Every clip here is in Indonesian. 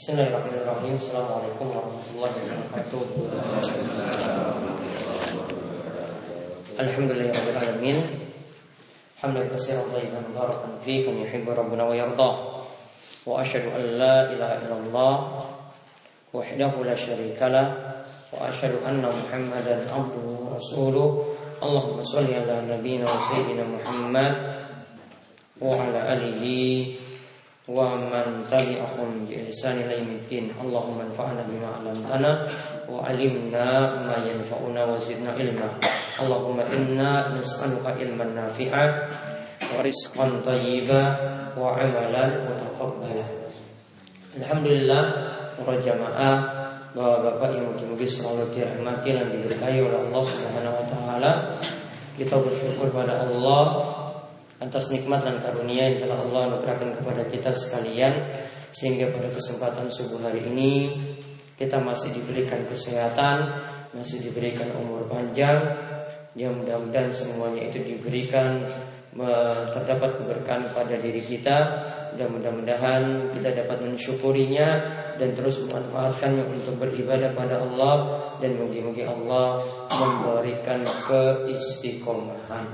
Bismillahirrahmanirrahim. Assalamualaikum warahmatullahi wabarakatuh. Alhamdulillahirabbil alamin. Hamdan katsiran thayyiban mubarakan fihi kama yuhibbu rabbuna wa yarda. Wa asyhadu an la ilaha illallah wahdahu la syarika lah wa asyhadu anna Muhammadan abduhu wa rasuluh. Allahumma shalli ala nabiyyina wa sayyidina Muhammad wa ala alihi wa man tabi'ahum bi ihsan ila yaumiddin. Allahumma anfa'na bima 'allamtana wa 'allimna ma yanfa'una wa zidna ilma. Allahumma inna nas'aluka ilman nafi'a wa rizqan thayyiba wa 'amalan mutaqabbala. Alhamdulillah para jamaah Bapak-bapak yang mungkin-mungkin selalu dirahmati dan diberkahi oleh Allah Subhanahu wa taala. Kita bersyukur pada Allah atas nikmat dan karunia yang telah Allah anugerahkan kepada kita sekalian sehingga pada kesempatan subuh hari ini kita masih diberikan kesehatan, masih diberikan umur panjang yang mudah-mudahan semuanya itu diberikan terdapat keberkahan pada diri kita dan mudah-mudahan kita dapat mensyukurinya dan terus memanfaatkannya untuk beribadah pada Allah dan mungkin-mungkin Allah memberikan keistiqomahan.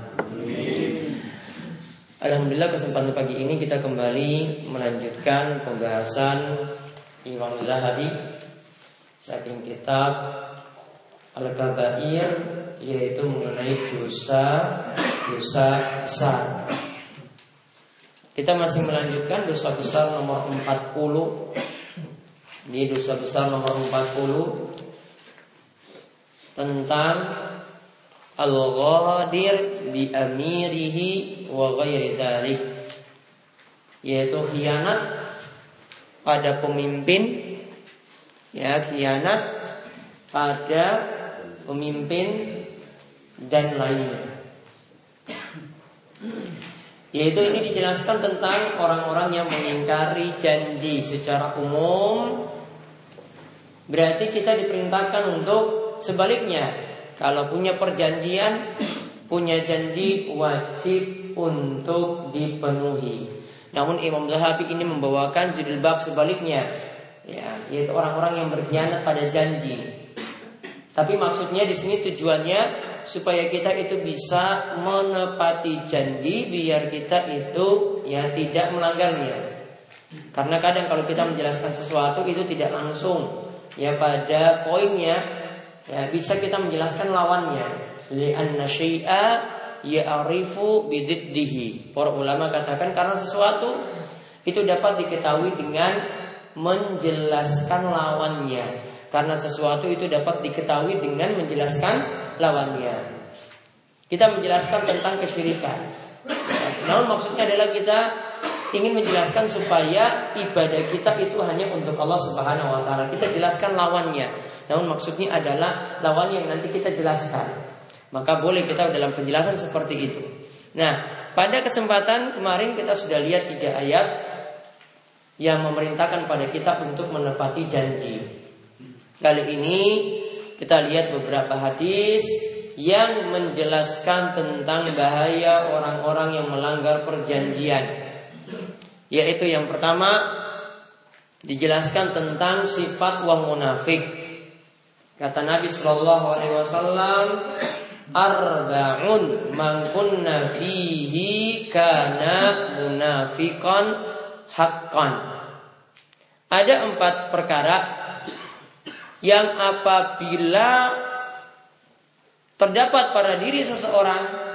Alhamdulillah kesempatan pagi ini kita kembali melanjutkan pembahasan Imam Zahabi saking kitab Al-Kabair yaitu mengenai dosa dosa besar. Kita masih melanjutkan dosa besar nomor 40 di dosa besar nomor 40 tentang Al-ghadir bi amirihi wa ghairi dhalik. Yaitu khianat pada pemimpin ya khianat pada pemimpin dan lainnya. Yaitu ini dijelaskan tentang orang-orang yang mengingkari janji secara umum. Berarti kita diperintahkan untuk sebaliknya kalau punya perjanjian, punya janji wajib untuk dipenuhi. Namun Imam Zahabi ini membawakan judul bab sebaliknya, ya, yaitu orang-orang yang berkhianat pada janji. Tapi maksudnya di sini tujuannya supaya kita itu bisa menepati janji biar kita itu ya tidak melanggarnya. Karena kadang kalau kita menjelaskan sesuatu itu tidak langsung ya pada poinnya Ya, bisa kita menjelaskan lawannya. Li'anna syai'a ya'rifu bididdihi. Para ulama katakan karena sesuatu itu dapat diketahui dengan menjelaskan lawannya. Karena sesuatu itu dapat diketahui dengan menjelaskan lawannya. Kita menjelaskan tentang kesyirikan. Namun maksudnya adalah kita ingin menjelaskan supaya ibadah kita itu hanya untuk Allah Subhanahu wa taala. Kita jelaskan lawannya. Namun maksudnya adalah lawan yang nanti kita jelaskan. Maka boleh kita dalam penjelasan seperti itu. Nah, pada kesempatan kemarin kita sudah lihat tiga ayat yang memerintahkan pada kita untuk menepati janji. Kali ini kita lihat beberapa hadis yang menjelaskan tentang bahaya orang-orang yang melanggar perjanjian. Yaitu yang pertama dijelaskan tentang sifat wong munafik. Kata Nabi Shallallahu Alaihi Wasallam, arba'un man kunna fihi kana munafiqan haqqan. Ada empat perkara yang apabila terdapat pada diri seseorang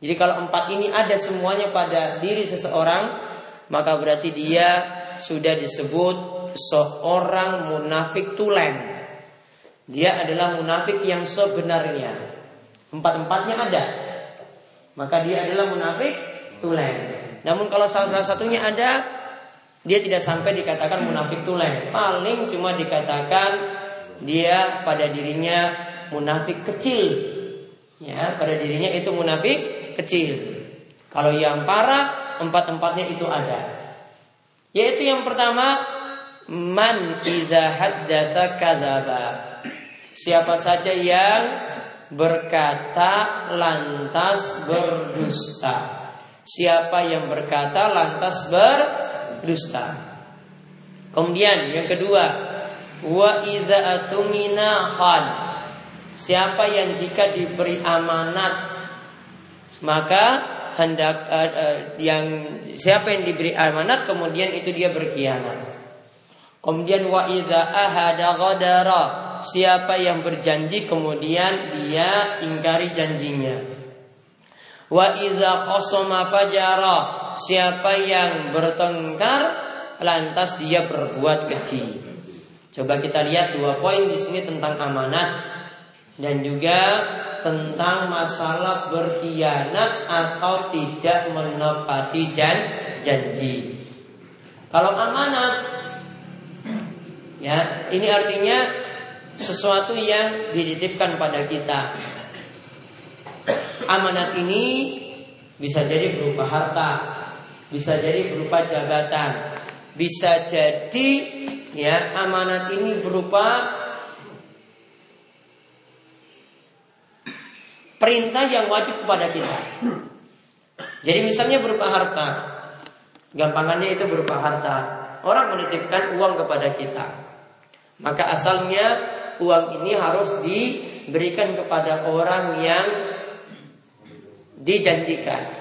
jadi kalau empat ini ada semuanya pada diri seseorang, maka berarti dia sudah disebut seorang munafik tulen. Dia adalah munafik yang sebenarnya. Empat-empatnya ada. Maka dia adalah munafik tulen. Namun kalau salah satunya ada, dia tidak sampai dikatakan munafik tulen. Paling cuma dikatakan dia pada dirinya munafik kecil. Ya, pada dirinya itu munafik kecil. Kalau yang parah, empat-empatnya itu ada. Yaitu yang pertama, man iza haddatsa kadzaba. Siapa saja yang berkata lantas berdusta. Siapa yang berkata lantas berdusta. Kemudian yang kedua, wa iza atumina khan. Siapa yang jika diberi amanat maka hendak uh, uh, yang siapa yang diberi amanat kemudian itu dia berkhianat. Kemudian wa iza ahada. Siapa yang berjanji kemudian dia ingkari janjinya. Wa iza khosoma fajara. Siapa yang bertengkar lantas dia berbuat keji. Coba kita lihat dua poin di sini tentang amanat dan juga tentang masalah berkhianat atau tidak menepati jan janji. Kalau amanat ya, ini artinya sesuatu yang dititipkan pada kita. Amanat ini bisa jadi berupa harta, bisa jadi berupa jabatan, bisa jadi ya amanat ini berupa perintah yang wajib kepada kita. Jadi misalnya berupa harta. Gampangannya itu berupa harta. Orang menitipkan uang kepada kita. Maka asalnya uang ini harus diberikan kepada orang yang dijanjikan.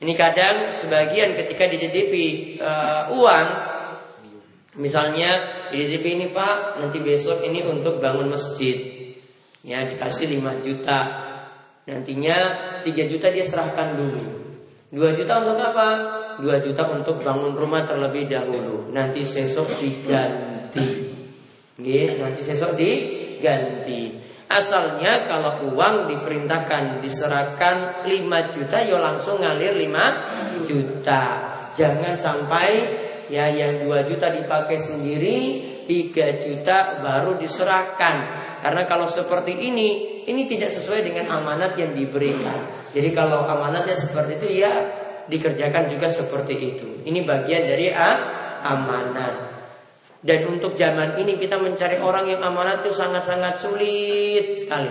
Ini kadang sebagian ketika dititipi uh, uang, misalnya dititipi ini Pak, nanti besok ini untuk bangun masjid, ya dikasih 5 juta, nantinya 3 juta dia serahkan dulu, 2 juta untuk apa? 2 juta untuk bangun rumah terlebih dahulu, nanti besok diganti, Oke, nanti besok diganti. Asalnya kalau uang diperintahkan diserahkan 5 juta ya langsung ngalir 5 juta. Jangan sampai ya yang 2 juta dipakai sendiri, 3 juta baru diserahkan. Karena kalau seperti ini, ini tidak sesuai dengan amanat yang diberikan. Jadi kalau amanatnya seperti itu ya dikerjakan juga seperti itu. Ini bagian dari amanat. Dan untuk zaman ini kita mencari orang yang amanat itu sangat-sangat sulit sekali.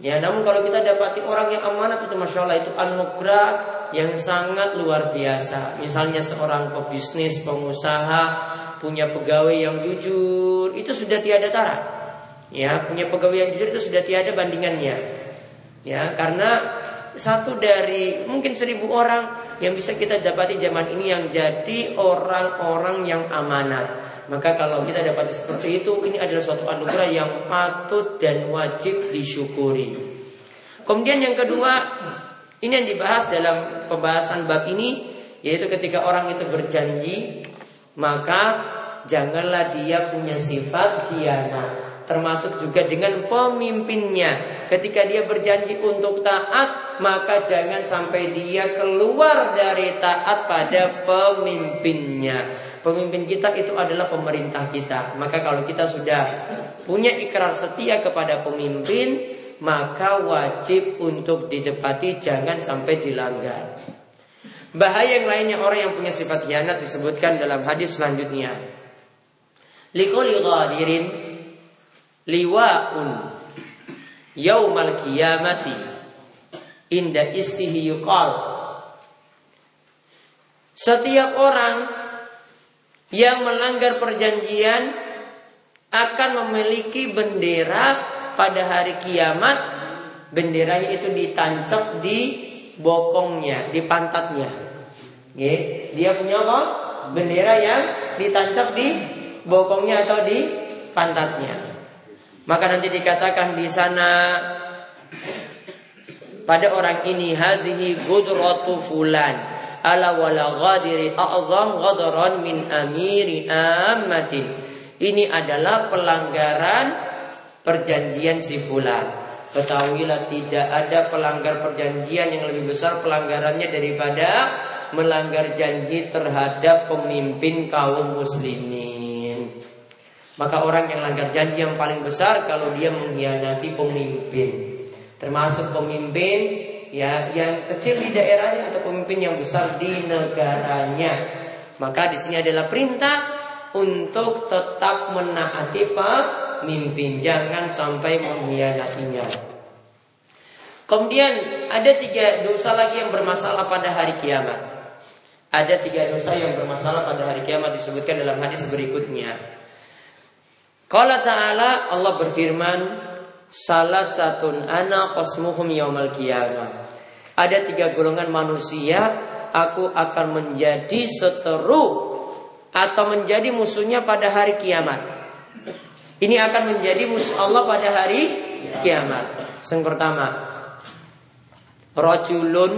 Ya, namun kalau kita dapati orang yang amanat itu masya Allah itu anugerah yang sangat luar biasa. Misalnya seorang pebisnis, pengusaha, punya pegawai yang jujur, itu sudah tiada tara. Ya, punya pegawai yang jujur itu sudah tiada bandingannya. Ya, karena satu dari mungkin seribu orang yang bisa kita dapati zaman ini yang jadi orang-orang yang amanat. Maka kalau kita dapat seperti itu, ini adalah suatu anugerah yang patut dan wajib disyukuri. Kemudian yang kedua, ini yang dibahas dalam pembahasan bab ini, yaitu ketika orang itu berjanji, maka janganlah dia punya sifat khianat. Termasuk juga dengan pemimpinnya. Ketika dia berjanji untuk taat, maka jangan sampai dia keluar dari taat pada pemimpinnya. Pemimpin kita itu adalah pemerintah kita. Maka kalau kita sudah punya ikrar setia kepada pemimpin, maka wajib untuk didepati jangan sampai dilanggar. Bahaya yang lainnya orang yang punya sifat khianat disebutkan dalam hadis selanjutnya. Liquli ghadirin liwa'un yaumal qiyamati inda istihi yuqal. Setiap orang yang melanggar perjanjian akan memiliki bendera pada hari kiamat. Benderanya itu ditancap di bokongnya, di pantatnya. Dia punya apa? Bendera yang ditancap di bokongnya atau di pantatnya. Maka nanti dikatakan di sana pada orang ini hadhihi gudratu fulan ala wala ghadiri a'zam ghadran min amiri ammatin. Ini adalah pelanggaran perjanjian si fulan. Ketahuilah tidak ada pelanggar perjanjian yang lebih besar pelanggarannya daripada melanggar janji terhadap pemimpin kaum muslimin. Maka orang yang langgar janji yang paling besar kalau dia mengkhianati pemimpin. Termasuk pemimpin ya yang kecil di daerahnya atau pemimpin yang besar di negaranya. Maka di sini adalah perintah untuk tetap menaati pemimpin, jangan sampai mengkhianatinya. Kemudian ada tiga dosa lagi yang bermasalah pada hari kiamat. Ada tiga dosa yang bermasalah pada hari kiamat disebutkan dalam hadis berikutnya. Qala ta'ala Allah berfirman, salah satu ana khosmuhum yaumal kiamat. Ada tiga golongan manusia, aku akan menjadi seteru atau menjadi musuhnya pada hari kiamat. Ini akan menjadi musuh Allah pada hari kiamat. Yang pertama, rajulun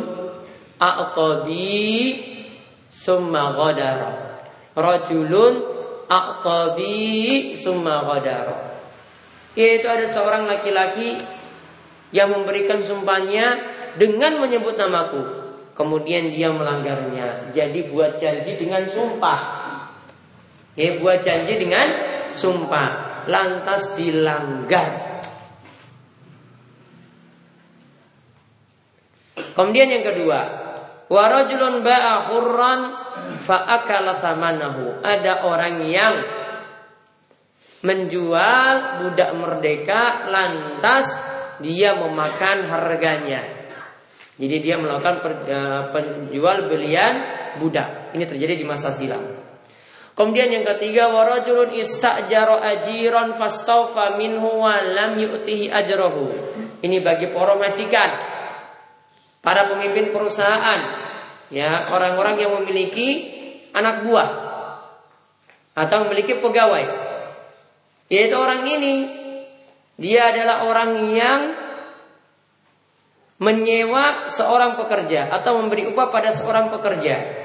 aqtabi summa ghadara. Rajulun aqtabi summa ghadara. Yaitu ada seorang laki-laki yang memberikan sumpahnya dengan menyebut namaku. Kemudian dia melanggarnya. Jadi buat janji dengan sumpah. Ya, buat janji dengan sumpah. Lantas dilanggar. Kemudian yang kedua, warajulun ba'a khurran fa'akala samanahu. Ada orang yang menjual budak merdeka lantas dia memakan harganya. Jadi dia melakukan e, penjual belian budak. Ini terjadi di masa silam. Kemudian yang ketiga warajulun istajaro ajiran fastaufa minhu wa lam yu'tihi ajrahu. Ini bagi para majikan para pemimpin perusahaan, ya orang-orang yang memiliki anak buah atau memiliki pegawai, yaitu orang ini dia adalah orang yang menyewa seorang pekerja atau memberi upah pada seorang pekerja.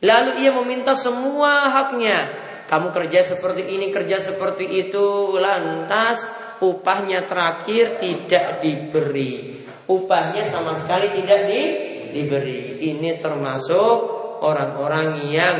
Lalu ia meminta semua haknya. Kamu kerja seperti ini, kerja seperti itu, lantas upahnya terakhir tidak diberi upahnya sama sekali tidak di, diberi. Ini termasuk orang-orang yang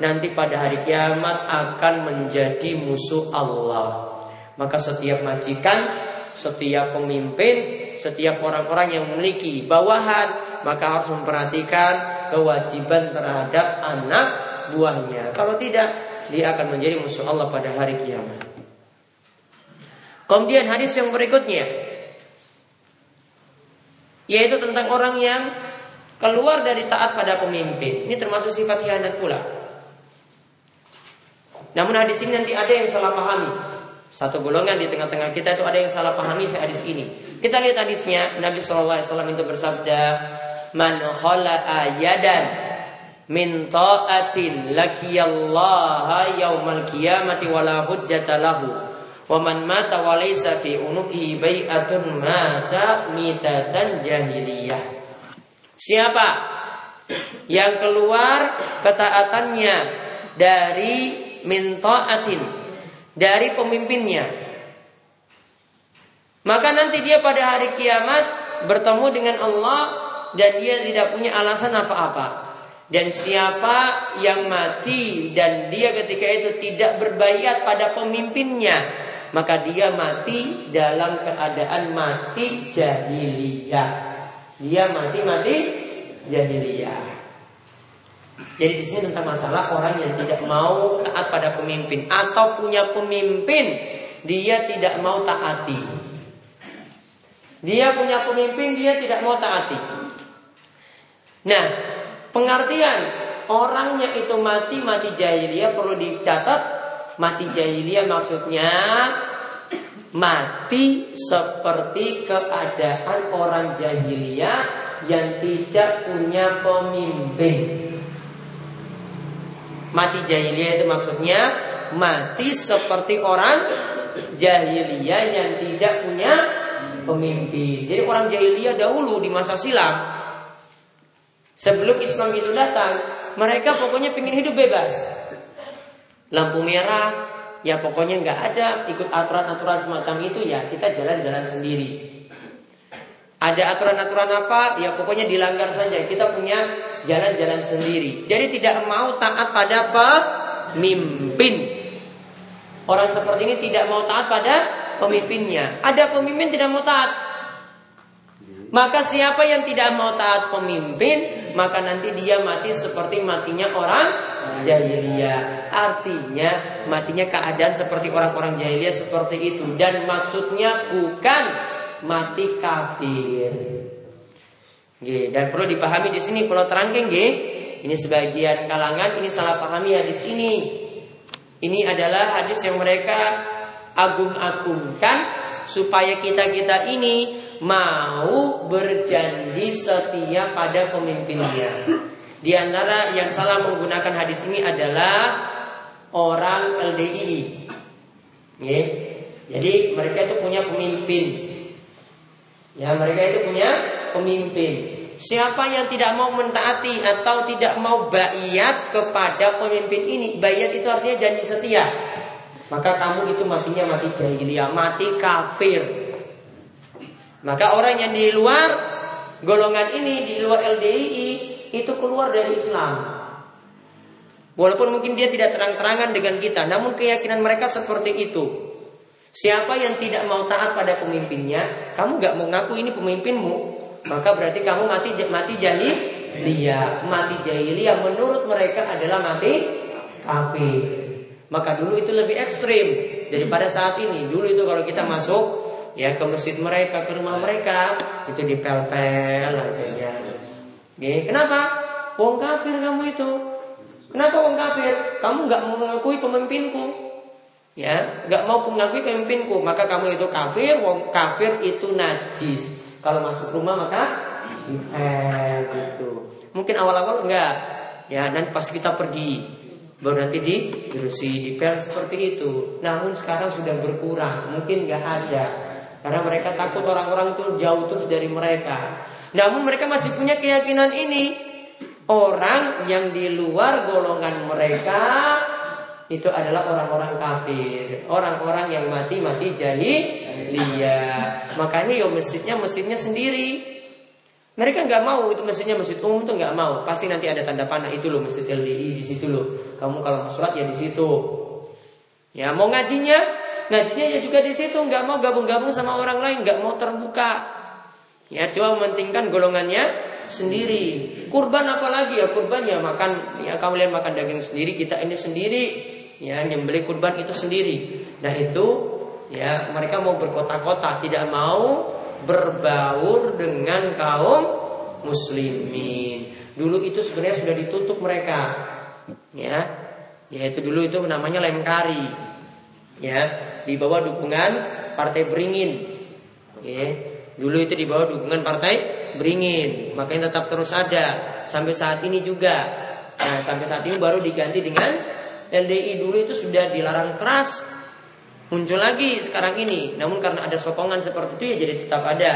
nanti pada hari kiamat akan menjadi musuh Allah. Maka setiap majikan, setiap pemimpin, setiap orang-orang yang memiliki bawahan, maka harus memperhatikan kewajiban terhadap anak buahnya. Kalau tidak, dia akan menjadi musuh Allah pada hari kiamat. Kemudian hadis yang berikutnya yaitu tentang orang yang keluar dari taat pada pemimpin. Ini termasuk sifat hianat pula. Namun hadis ini nanti ada yang salah pahami. Satu golongan di tengah-tengah kita itu ada yang salah pahami hadis ini. Kita lihat hadisnya Nabi SAW itu bersabda, "Man khala ayadan min ta'atin lakiyallaha yaumal qiyamati wala hujjata lahu." Wa man mata wa laysa fi unuqihi bai'atun mata mitatan jahiliyah. Siapa yang keluar ketaatannya dari mintaatin dari pemimpinnya maka nanti dia pada hari kiamat bertemu dengan Allah dan dia tidak punya alasan apa-apa. Dan siapa yang mati dan dia ketika itu tidak berbaiat pada pemimpinnya, maka dia mati dalam keadaan mati jahiliyah. Dia mati-mati jahiliyah. Jadi di sini tentang masalah orang yang tidak mau taat pada pemimpin atau punya pemimpin dia tidak mau taati. Dia punya pemimpin dia tidak mau taati. Nah, pengertian orangnya itu mati mati jahiliyah perlu dicatat Mati jahiliyah maksudnya mati seperti keadaan orang jahiliyah yang tidak punya pemimpin. Mati jahiliyah itu maksudnya mati seperti orang jahiliyah yang tidak punya pemimpin. Jadi orang jahiliyah dahulu di masa silam sebelum Islam itu datang, mereka pokoknya ingin hidup bebas lampu merah, ya pokoknya nggak ada ikut aturan-aturan semacam itu ya kita jalan-jalan sendiri. Ada aturan-aturan apa? Ya pokoknya dilanggar saja. Kita punya jalan-jalan sendiri. Jadi tidak mau taat pada pemimpin. Orang seperti ini tidak mau taat pada pemimpinnya. Ada pemimpin tidak mau taat. Maka siapa yang tidak mau taat pemimpin, maka nanti dia mati seperti matinya orang jahiliyah. Artinya matinya keadaan seperti orang-orang jahiliyah seperti itu dan maksudnya bukan mati kafir. G, dan perlu dipahami di sini kalau terangkan G, ini sebagian kalangan ini salah pahami hadis ini. Ini adalah hadis yang mereka agung-agungkan supaya kita-kita ini mau berjanji setia pada pemimpinnya. Di antara yang salah menggunakan hadis ini adalah orang LDI. Ya. Jadi mereka itu punya pemimpin. Ya, mereka itu punya pemimpin. Siapa yang tidak mau mentaati atau tidak mau bayat kepada pemimpin ini, bayat itu artinya janji setia. Maka kamu itu matinya mati jahiliyah, mati kafir. Maka orang yang di luar golongan ini, di luar LDII, itu keluar dari Islam. Walaupun mungkin dia tidak terang-terangan dengan kita, namun keyakinan mereka seperti itu. Siapa yang tidak mau taat pada pemimpinnya, kamu gak mau ngaku ini pemimpinmu, maka berarti kamu mati mati jahiliyah. Mati jahiliyah menurut mereka adalah mati kafir. Maka dulu itu lebih ekstrim daripada saat ini. Dulu itu kalau kita masuk ya ke masjid mereka, ke rumah mereka, itu dipel-pel ya. kenapa? Wong kafir kamu itu. Kenapa wong kafir? Kamu nggak mau mengakui pemimpinku. Ya, nggak mau mengakui pemimpinku, maka kamu itu kafir, wong kafir itu najis. Kalau masuk rumah maka dipel gitu. Mungkin awal-awal enggak. Ya, nanti pas kita pergi baru nanti di dibersih, dipel seperti itu. Namun sekarang sudah berkurang, mungkin enggak ada. Karena mereka takut orang-orang itu jauh terus dari mereka. Namun mereka masih punya keyakinan ini. Orang yang di luar golongan mereka itu adalah orang-orang kafir, orang-orang yang mati-mati jahiliyah. Makanya yo masjidnya masjidnya sendiri. Mereka nggak mau itu masjidnya masjid umum itu nggak mau. Pasti nanti ada tanda panah itu loh masjid LDI di situ loh. Kamu kalau mau sholat ya di situ. Ya mau ngajinya, ngajinya ya juga di situ. Nggak mau gabung-gabung sama orang lain, nggak mau terbuka. Ya coba mementingkan golongannya sendiri. Kurban apalagi ya kurban ya makan ya kamu lihat makan daging sendiri kita ini sendiri ya nyembelih kurban itu sendiri. Nah itu ya mereka mau berkota-kota tidak mau berbaur dengan kaum muslimin. Dulu itu sebenarnya sudah ditutup mereka. Ya. Yaitu dulu itu namanya lemkari. Ya, di bawah dukungan Partai Beringin. Ya. Dulu itu di bawah dukungan Partai Beringin. Makanya tetap terus ada sampai saat ini juga. Nah, sampai saat ini baru diganti dengan LDI dulu itu sudah dilarang keras muncul lagi sekarang ini. Namun karena ada sokongan seperti itu ya jadi tetap ada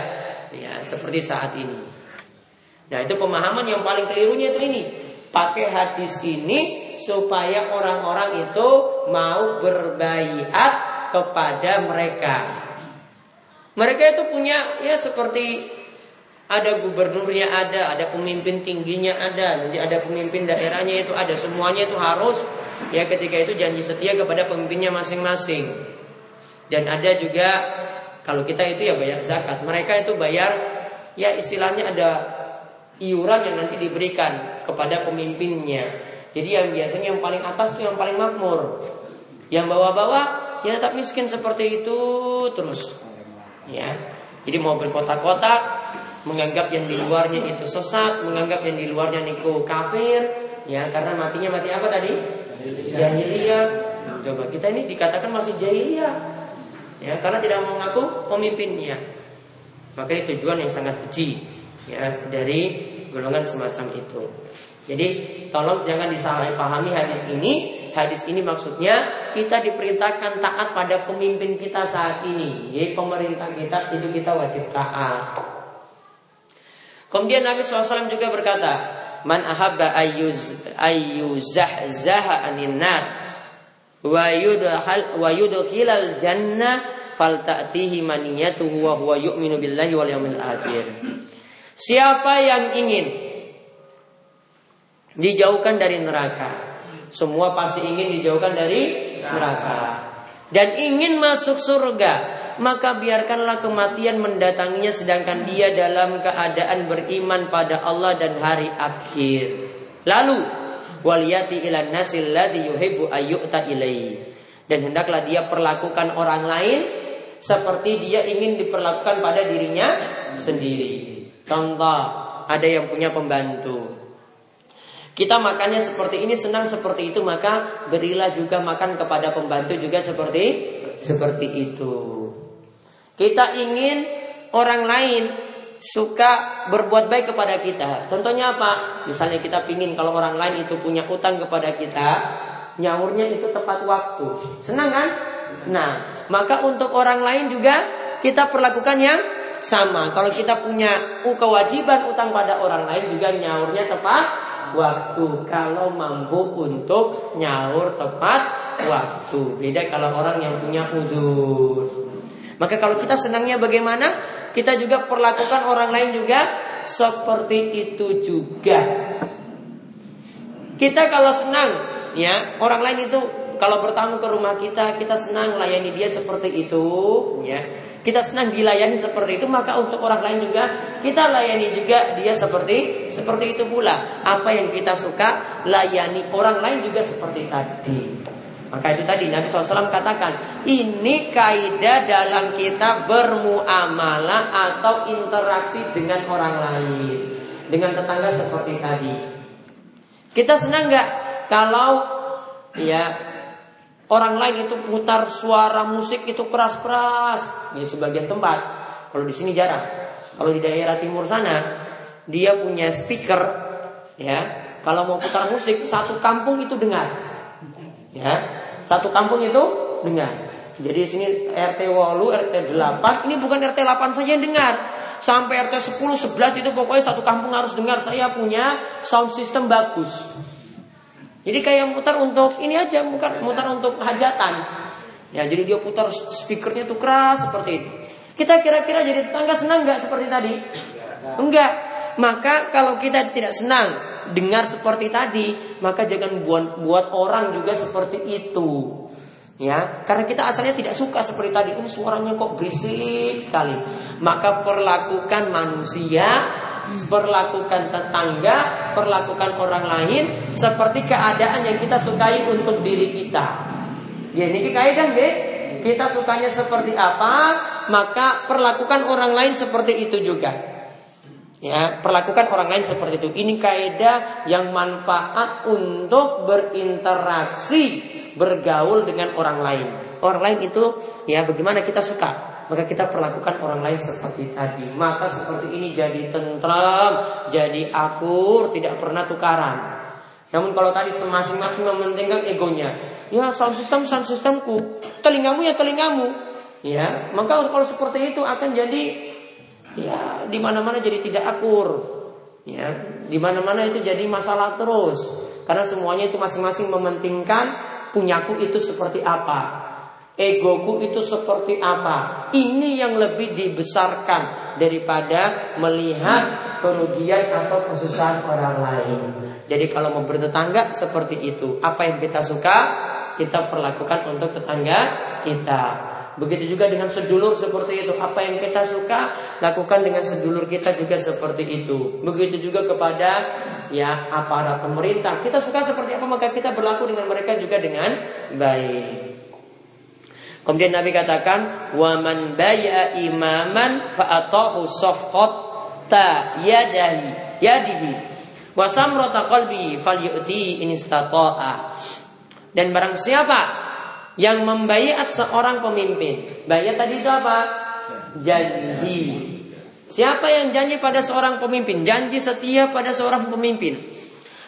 ya seperti saat ini. Nah itu pemahaman yang paling kelirunya itu ini pakai hadis ini supaya orang-orang itu mau berbaiat kepada mereka. Mereka itu punya ya seperti ada gubernurnya ada, ada pemimpin tingginya ada, nanti ada pemimpin daerahnya itu ada, semuanya itu harus ya ketika itu janji setia kepada pemimpinnya masing-masing. Dan ada juga kalau kita itu ya bayar zakat, mereka itu bayar ya istilahnya ada iuran yang nanti diberikan kepada pemimpinnya. Jadi yang biasanya yang paling atas itu yang paling makmur. Yang bawah-bawah ya tetap miskin seperti itu terus. Ya. Jadi mau berkotak-kotak menganggap yang di luarnya itu sesat, menganggap yang di luarnya itu kafir, ya karena matinya mati apa tadi? Jahiliyah. Coba kita ini dikatakan masih jahiliyah. Ya, karena tidak mengaku pemimpinnya. Maka ini tujuan yang sangat keji ya dari golongan semacam itu. Jadi tolong jangan disalahpahami hadis ini. Hadis ini maksudnya kita diperintahkan taat pada pemimpin kita saat ini. Jadi pemerintah kita itu kita wajib taat. Kemudian Nabi SAW juga berkata, man ahabba ayyuz ayyuzahzaha anin nar wa yudkhal wa yudkhilal jannah falta'tihi maniyatuhu wa huwa yu'minu billahi wal yawmil akhir. Siapa yang ingin dijauhkan dari neraka? Semua pasti ingin dijauhkan dari neraka. Dan ingin masuk surga maka biarkanlah kematian mendatanginya sedangkan dia dalam keadaan beriman pada Allah dan hari akhir. Lalu waliyati ilan nasil ladzi yuhibbu ayyuta ilaihi. Dan hendaklah dia perlakukan orang lain seperti dia ingin diperlakukan pada dirinya sendiri. Contoh, ada yang punya pembantu. Kita makannya seperti ini, senang seperti itu, maka berilah juga makan kepada pembantu juga seperti seperti itu. Kita ingin orang lain suka berbuat baik kepada kita. Contohnya apa? Misalnya kita ingin kalau orang lain itu punya utang kepada kita, nyaurnya itu tepat waktu. Senang kan? Senang. Maka untuk orang lain juga kita perlakukan yang sama. Kalau kita punya kewajiban utang pada orang lain juga nyaurnya tepat waktu kalau mampu untuk nyaur tepat waktu. Beda kalau orang yang punya udur. Maka kalau kita senangnya bagaimana? Kita juga perlakukan orang lain juga seperti itu juga. Kita kalau senang, ya orang lain itu kalau bertamu ke rumah kita, kita senang layani dia seperti itu, ya kita senang dilayani seperti itu maka untuk orang lain juga kita layani juga dia seperti seperti itu pula apa yang kita suka layani orang lain juga seperti tadi maka itu tadi Nabi SAW katakan ini kaidah dalam kita bermuamalah atau interaksi dengan orang lain dengan tetangga seperti tadi kita senang nggak kalau ya Orang lain itu putar suara musik itu keras-keras di sebagian tempat. Kalau di sini jarang. Kalau di daerah timur sana dia punya speaker ya. Kalau mau putar musik satu kampung itu dengar. Ya. Satu kampung itu dengar. Jadi di sini RT Walu, RT 8, ini bukan RT 8 saja yang dengar. Sampai RT 10, 11 itu pokoknya satu kampung harus dengar saya punya sound system bagus. Jadi kayak mutar untuk ini aja, mutar, mutar untuk hajatan. Ya, jadi dia putar speakernya tuh keras seperti itu. Kita kira-kira jadi tetangga senang nggak seperti tadi? Enggak. Maka kalau kita tidak senang dengar seperti tadi, maka jangan buat buat orang juga seperti itu. Ya, karena kita asalnya tidak suka seperti tadi. Ini suaranya kok berisik sekali. Maka perlakukan manusia perlakukan tetangga, perlakukan orang lain seperti keadaan yang kita sukai untuk diri kita. Ya ini kaidah ya. Kita sukanya seperti apa, maka perlakukan orang lain seperti itu juga. Ya, perlakukan orang lain seperti itu. Ini kaidah yang manfaat untuk berinteraksi, bergaul dengan orang lain. Orang lain itu ya bagaimana kita suka maka kita perlakukan orang lain seperti tadi. Maka seperti ini jadi tentram, jadi akur, tidak pernah tukaran. Namun kalau tadi masing-masing mementingkan egonya, ya sound system sound systemku, telingamu ya telingamu, ya maka kalau seperti itu akan jadi ya di mana-mana jadi tidak akur, ya di mana-mana itu jadi masalah terus, karena semuanya itu masing-masing mementingkan punyaku itu seperti apa, Egoku itu seperti apa? Ini yang lebih dibesarkan daripada melihat kerugian atau kesusahan orang lain. Jadi kalau mau bertetangga seperti itu, apa yang kita suka kita perlakukan untuk tetangga kita. Begitu juga dengan sedulur seperti itu. Apa yang kita suka lakukan dengan sedulur kita juga seperti itu. Begitu juga kepada ya aparat pemerintah. Kita suka seperti apa maka kita berlaku dengan mereka juga dengan baik. Kemudian Nabi katakan, "Wa man bay'a imaman fa atahu safqata yadahi yadihi wa samrata qalbi falyu'ti in istata'a." Dan barang siapa yang membayat seorang pemimpin, bayat tadi itu apa? Janji. Siapa yang janji pada seorang pemimpin? Janji setia pada seorang pemimpin.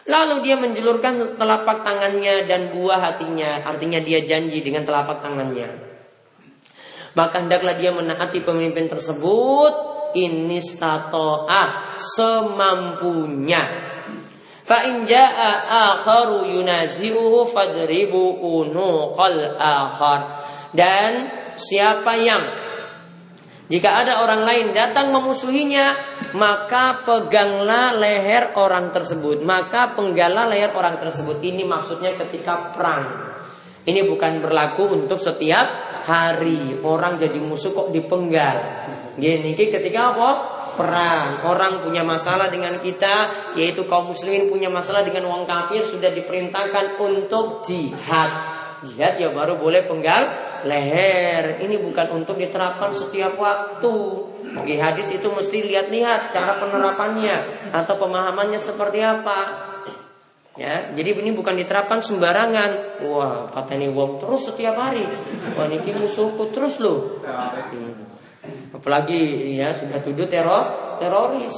Lalu dia menjulurkan telapak tangannya dan buah hatinya. Artinya dia janji dengan telapak tangannya. Maka hendaklah dia menaati pemimpin tersebut ini statoa semampunya. Fa fadribu. Dan siapa yang jika ada orang lain datang memusuhinya, maka peganglah leher orang tersebut. Maka penggalah leher orang tersebut. Ini maksudnya ketika perang. Ini bukan berlaku untuk setiap hari. Orang jadi musuh kok dipenggal. Gini ketika apa? Perang. Orang punya masalah dengan kita, yaitu kaum muslimin punya masalah dengan wong kafir sudah diperintahkan untuk jihad. Jihad ya baru boleh penggal leher. Ini bukan untuk diterapkan setiap waktu. Di hadis itu mesti lihat-lihat cara penerapannya atau pemahamannya seperti apa. Ya, jadi ini bukan diterapkan sembarangan. Wah, kata ini wong terus setiap hari. Wah, ini musuhku terus loh. Hmm. Apalagi ya sudah tuduh teror teroris.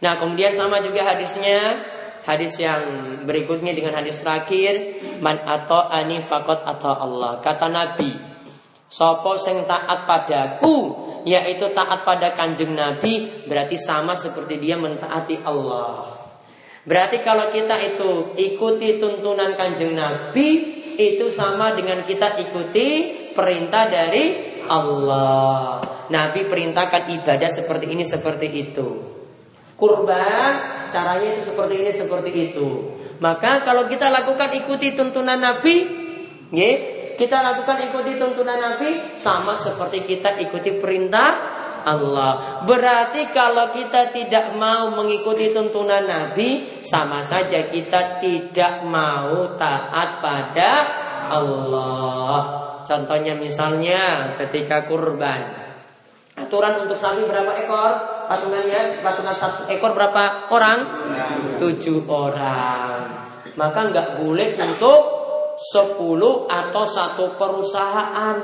Nah, kemudian sama juga hadisnya hadis yang berikutnya dengan hadis terakhir man atau ani fakot atau Allah kata Nabi sopo sing taat padaku yaitu taat pada kanjeng Nabi berarti sama seperti dia mentaati Allah. Berarti kalau kita itu ikuti tuntunan kanjeng Nabi itu sama dengan kita ikuti perintah dari Allah. Nabi perintahkan ibadah seperti ini seperti itu. Kurban caranya itu seperti ini seperti itu. Maka kalau kita lakukan ikuti tuntunan Nabi, ya, kita lakukan ikuti tuntunan Nabi sama seperti kita ikuti perintah Allah. Berarti kalau kita tidak mau mengikuti tuntunan Nabi, sama saja kita tidak mau taat pada Allah. Contohnya misalnya ketika kurban. Aturan untuk sapi berapa ekor? Patungannya, patungan satu ekor berapa orang? Tujuh orang. Maka nggak boleh untuk sepuluh atau satu perusahaan.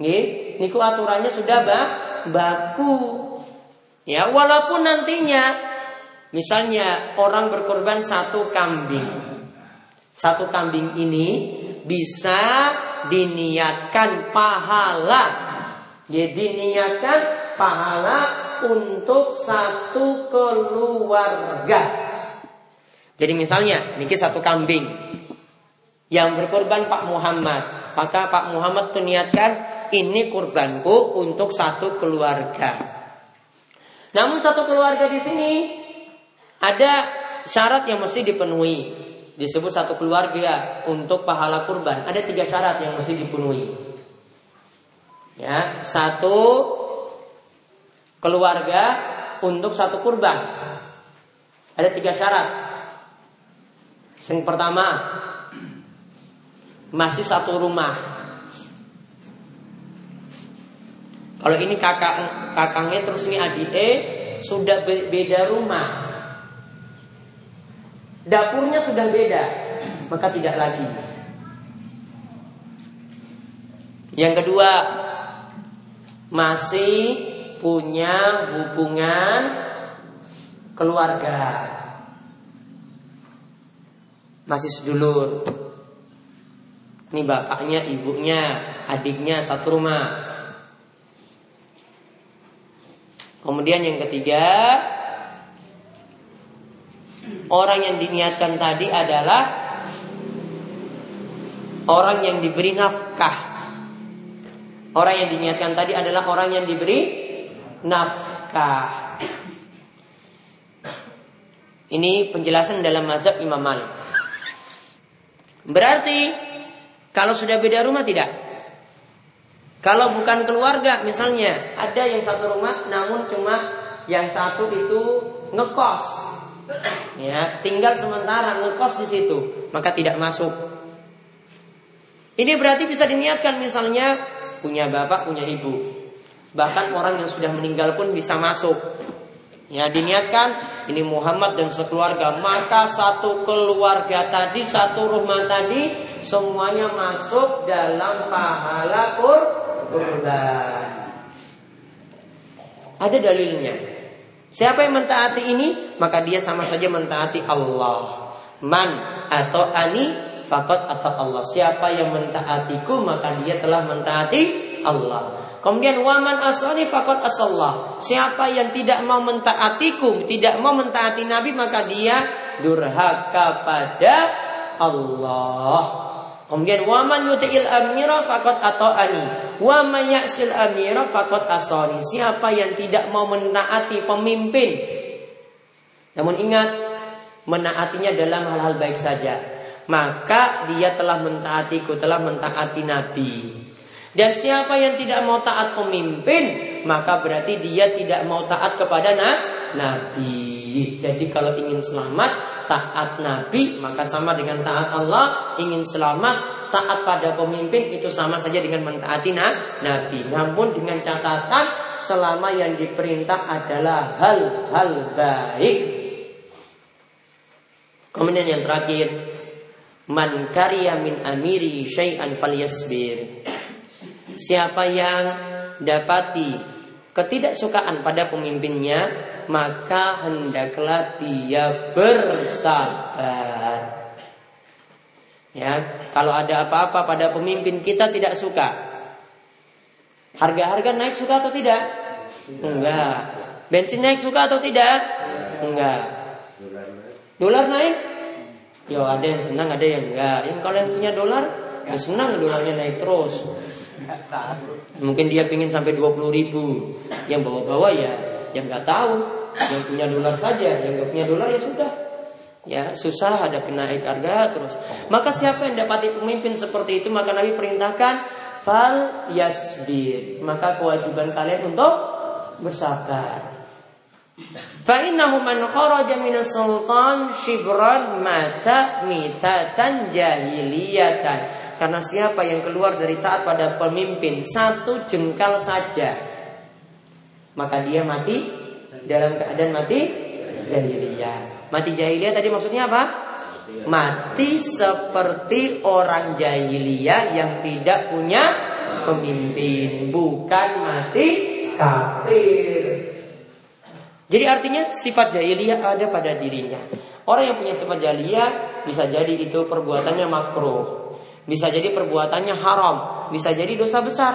Nih, niku aturannya sudah bah, baku. Ya, walaupun nantinya misalnya orang berkorban satu kambing. Satu kambing ini bisa diniatkan pahala. Ya, diniatkan pahala untuk satu keluarga. Jadi misalnya, niki satu kambing yang berkorban Pak Muhammad. Maka Pak Muhammad niatkan ini kurbanku untuk satu keluarga. Namun satu keluarga di sini ada syarat yang mesti dipenuhi. Disebut satu keluarga untuk pahala kurban. Ada tiga syarat yang mesti dipenuhi. Ya, satu keluarga untuk satu kurban. Ada tiga syarat. Yang pertama, masih satu rumah. Kalau ini kakak kakangnya terus ini adik E sudah beda rumah. Dapurnya sudah beda, maka tidak lagi. Yang kedua, masih punya hubungan keluarga. Masih sedulur. Ini bapaknya, ibunya, adiknya satu rumah. Kemudian yang ketiga, orang yang diniatkan tadi adalah orang yang diberi nafkah. Orang yang diniatkan tadi adalah orang yang diberi nafkah. Ini penjelasan dalam mazhab Imam Malik. Berarti kalau sudah beda rumah tidak? Kalau bukan keluarga misalnya ada yang satu rumah namun cuma yang satu itu ngekos. Ya, tinggal sementara ngekos di situ, maka tidak masuk. Ini berarti bisa diniatkan misalnya punya bapak, punya ibu. Bahkan orang yang sudah meninggal pun bisa masuk. Ya diniatkan ini Muhammad dan sekeluarga Maka satu keluarga tadi Satu rumah tadi Semuanya masuk dalam pahala kurban Ada dalilnya Siapa yang mentaati ini Maka dia sama saja mentaati Allah Man atau ani Fakot atau Allah Siapa yang mentaatiku Maka dia telah mentaati Allah Kemudian waman asani fakot asallah. Siapa yang tidak mau mentaatiku, tidak mau mentaati Nabi maka dia durhaka pada Allah. Kemudian waman yuti'il amira fakot atau ani. Waman yaksil amira fakot asani. Siapa yang tidak mau menaati pemimpin. Namun ingat, menaatinya dalam hal-hal baik saja. Maka dia telah mentaatiku, telah mentaati Nabi. Dan siapa yang tidak mau taat pemimpin, maka berarti dia tidak mau taat kepada na Nabi. Jadi kalau ingin selamat, taat Nabi, maka sama dengan taat Allah. Ingin selamat, taat pada pemimpin itu sama saja dengan mentaati na Nabi. Namun dengan catatan selama yang diperintah adalah hal-hal baik. Kemudian yang terakhir, man karya min amiri syai'an falyasbir. Siapa yang dapati ketidaksukaan pada pemimpinnya, maka hendaklah dia bersabar. Ya, kalau ada apa-apa pada pemimpin kita tidak suka. Harga-harga naik suka atau tidak? Enggak. Bensin naik suka atau tidak? Enggak. Dolar naik? Ya ada yang senang, ada yang enggak. Yang kalian punya dolar, ya senang dolarnya naik terus. Mungkin dia pingin sampai 20 ribu. Yang bawa-bawa ya, yang nggak tahu. Yang punya dolar saja, yang nggak punya dolar ya sudah. Ya susah ada naik harga terus. Maka siapa yang dapati pemimpin seperti itu maka Nabi perintahkan fal yasbir. Maka kewajiban kalian untuk bersabar. Man kharaja sultan shibran mata mitatan jahiliyatan. Karena siapa yang keluar dari taat pada pemimpin satu jengkal saja, maka dia mati dalam keadaan mati jahiliyah. Mati jahiliyah tadi maksudnya apa? Mati seperti orang jahiliyah yang tidak punya pemimpin, bukan mati kafir. Jadi artinya sifat jahiliyah ada pada dirinya. Orang yang punya sifat jahiliyah bisa jadi itu perbuatannya makruh, bisa jadi perbuatannya haram, bisa jadi dosa besar.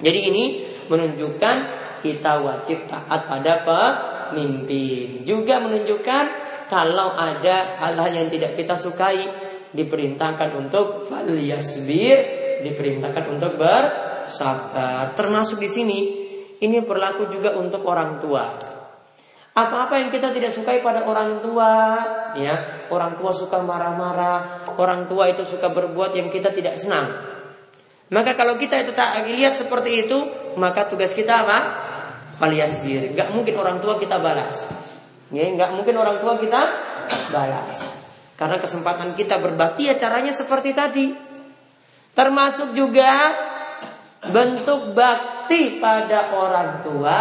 Jadi ini menunjukkan kita wajib taat pada pemimpin. Juga menunjukkan kalau ada hal-hal yang tidak kita sukai diperintahkan untuk faliyasbir, diperintahkan untuk bersabar. Termasuk di sini ini berlaku juga untuk orang tua. Apa-apa yang kita tidak sukai pada orang tua, ya, orang tua suka marah-marah, orang tua itu suka berbuat yang kita tidak senang. Maka kalau kita itu tak lihat seperti itu, maka tugas kita apa? Valias diri. Gak mungkin orang tua kita balas. Ya, gak mungkin orang tua kita balas. Karena kesempatan kita berbakti ya caranya seperti tadi. Termasuk juga bentuk bakti bakti pada orang tua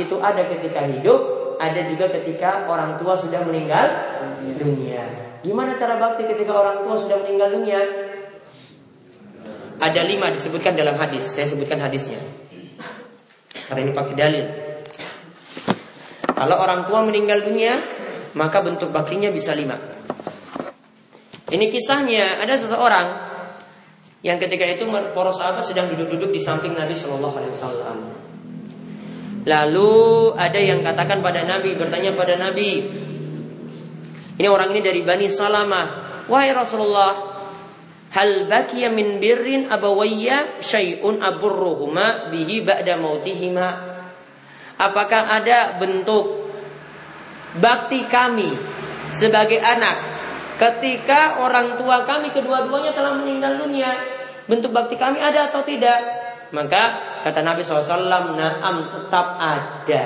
itu ada ketika hidup, ada juga ketika orang tua sudah meninggal dunia. Gimana cara bakti ketika orang tua sudah meninggal dunia? Ada lima disebutkan dalam hadis. Saya sebutkan hadisnya. Karena ini pakai dalil. Kalau orang tua meninggal dunia, maka bentuk baktinya bisa lima. Ini kisahnya ada seseorang yang ketika itu para sahabat sedang duduk-duduk di samping Nabi Shallallahu Alaihi Wasallam. Lalu ada yang katakan pada Nabi, bertanya pada Nabi, ini orang ini dari Bani Salamah, wahai Rasulullah, hal bakiya min birrin abawayya syai'un aburruhuma bihi ba'da mautihima. Apakah ada bentuk bakti kami sebagai anak Ketika orang tua kami kedua-duanya telah meninggal dunia, bentuk bakti kami ada atau tidak? Maka kata Nabi SAW, naam tetap ada.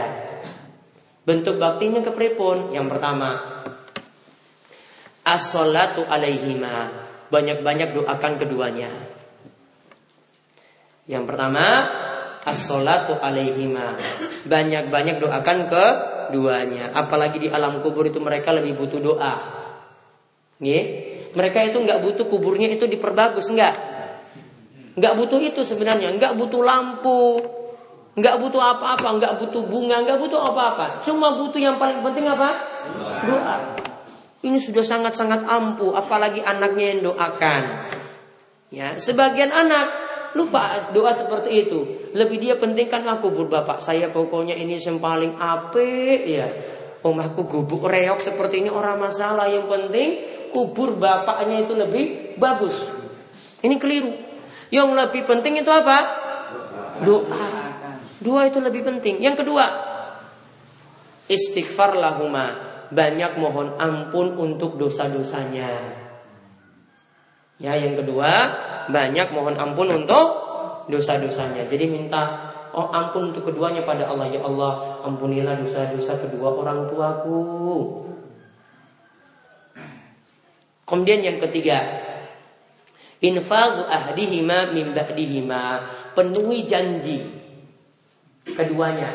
Bentuk baktinya ke pripun? Yang pertama, as-salatu alaihima. Banyak-banyak doakan keduanya. Yang pertama, as-salatu alaihima. Banyak-banyak doakan keduanya. Apalagi di alam kubur itu mereka lebih butuh doa. Nih, mereka itu nggak butuh kuburnya itu diperbagus, nggak? Nggak butuh itu sebenarnya, nggak butuh lampu, nggak butuh apa-apa, nggak butuh bunga, nggak butuh apa-apa. Cuma butuh yang paling penting apa? Doa. Ini sudah sangat-sangat ampuh, apalagi anaknya yang doakan. Ya, sebagian anak lupa doa seperti itu. Lebih dia pentingkan aku kubur bapak saya pokoknya ini yang paling apik ya. Omahku gubuk reok seperti ini orang masalah yang penting kubur bapaknya itu lebih bagus. Ini keliru. Yang lebih penting itu apa? Doa. Doa itu lebih penting. Yang kedua, istighfar lahuma. Banyak mohon ampun untuk dosa-dosanya. Ya, yang kedua, banyak mohon ampun untuk dosa-dosanya. Jadi minta oh ampun untuk keduanya pada Allah ya Allah ampunilah dosa-dosa kedua orang tuaku Kemudian yang ketiga, infazu ahdihima min ba'dihima, penuhi janji keduanya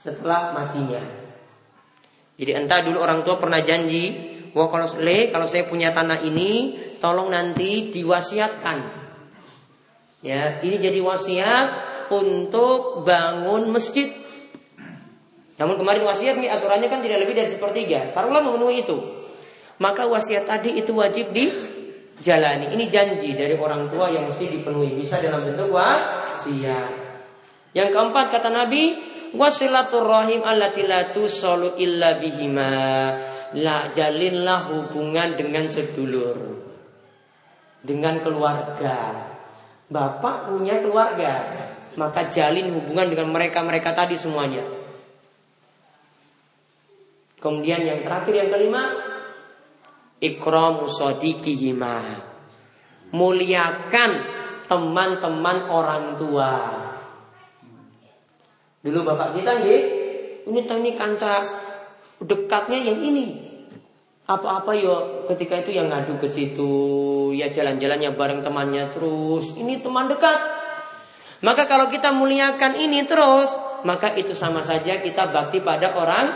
setelah matinya. Jadi entah dulu orang tua pernah janji, wah kalau le kalau saya punya tanah ini, tolong nanti diwasiatkan. Ya, ini jadi wasiat untuk bangun masjid. Namun kemarin wasiat nih aturannya kan tidak lebih dari sepertiga. Taruhlah memenuhi itu. Maka wasiat tadi itu wajib dijalani. Ini janji dari orang tua yang mesti dipenuhi. Bisa dalam bentuk wasiat. Yang keempat kata Nabi, wasilaturrahim allati la illa bihima. La jalinlah hubungan dengan sedulur. Dengan keluarga. Bapak punya keluarga, maka jalin hubungan dengan mereka-mereka tadi semuanya. Kemudian yang terakhir yang kelima, ikramu sadiqihima. Muliakan teman-teman orang tua. Dulu bapak kita nih, ini ini kanca dekatnya yang ini. Apa-apa yo ketika itu yang ngadu ke situ, ya jalan-jalannya bareng temannya terus. Ini teman dekat. Maka kalau kita muliakan ini terus, maka itu sama saja kita bakti pada orang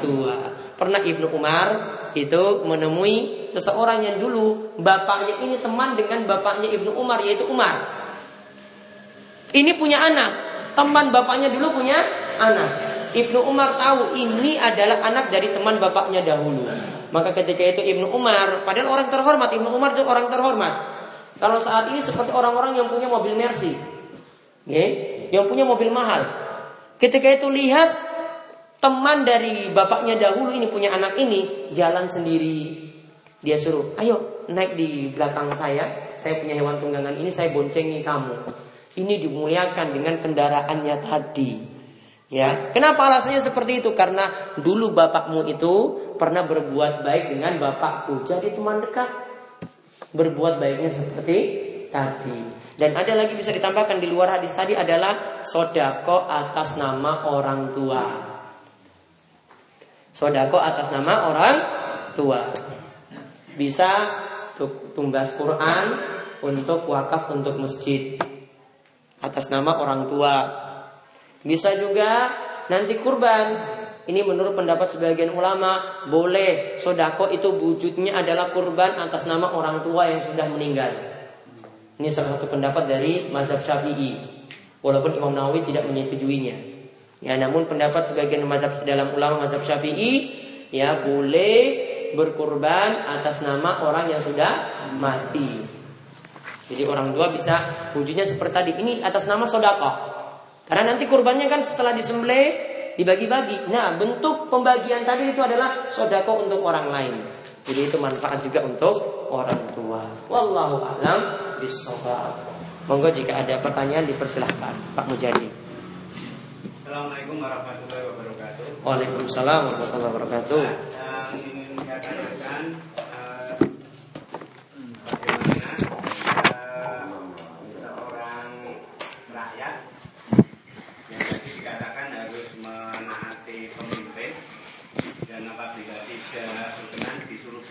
tua. Pernah Ibnu Umar itu menemui seseorang yang dulu bapaknya ini teman dengan bapaknya Ibnu Umar yaitu Umar. Ini punya anak, teman bapaknya dulu punya anak. Ibnu Umar tahu ini adalah anak dari teman bapaknya dahulu. Maka ketika itu Ibnu Umar, padahal orang terhormat, Ibnu Umar itu orang terhormat. Kalau saat ini seperti orang-orang yang punya mobil Mercy, okay? yang punya mobil mahal. Ketika itu lihat teman dari bapaknya dahulu ini punya anak ini jalan sendiri. Dia suruh, ayo naik di belakang saya. Saya punya hewan tunggangan ini, saya boncengi kamu. Ini dimuliakan dengan kendaraannya tadi. Ya, kenapa alasannya seperti itu? Karena dulu bapakmu itu pernah berbuat baik dengan bapakku, jadi teman dekat. Berbuat baiknya seperti tadi. Dan ada lagi bisa ditambahkan di luar hadis tadi adalah sodako atas nama orang tua. Sodako atas nama orang tua. Bisa tumbas Quran untuk wakaf untuk masjid atas nama orang tua. Bisa juga nanti kurban. Ini menurut pendapat sebagian ulama boleh sodako itu wujudnya adalah kurban atas nama orang tua yang sudah meninggal. Ini salah satu pendapat dari mazhab Syafi'i. Walaupun Imam Nawawi tidak menyetujuinya. Ya, namun pendapat sebagian mazhab dalam ulama mazhab Syafi'i ya boleh berkurban atas nama orang yang sudah mati. Jadi orang tua bisa wujudnya seperti tadi. Ini atas nama sodako. Karena nanti kurbannya kan setelah disembelih dibagi-bagi. Nah bentuk pembagian tadi itu adalah sodako untuk orang lain. Jadi itu manfaat juga untuk orang tua. Wallahu a'lam bishawab. Monggo jika ada pertanyaan dipersilahkan Pak Mujadi. Assalamualaikum warahmatullahi wabarakatuh. Waalaikumsalam warahmatullahi wabarakatuh. Yang ingin saya tanyakan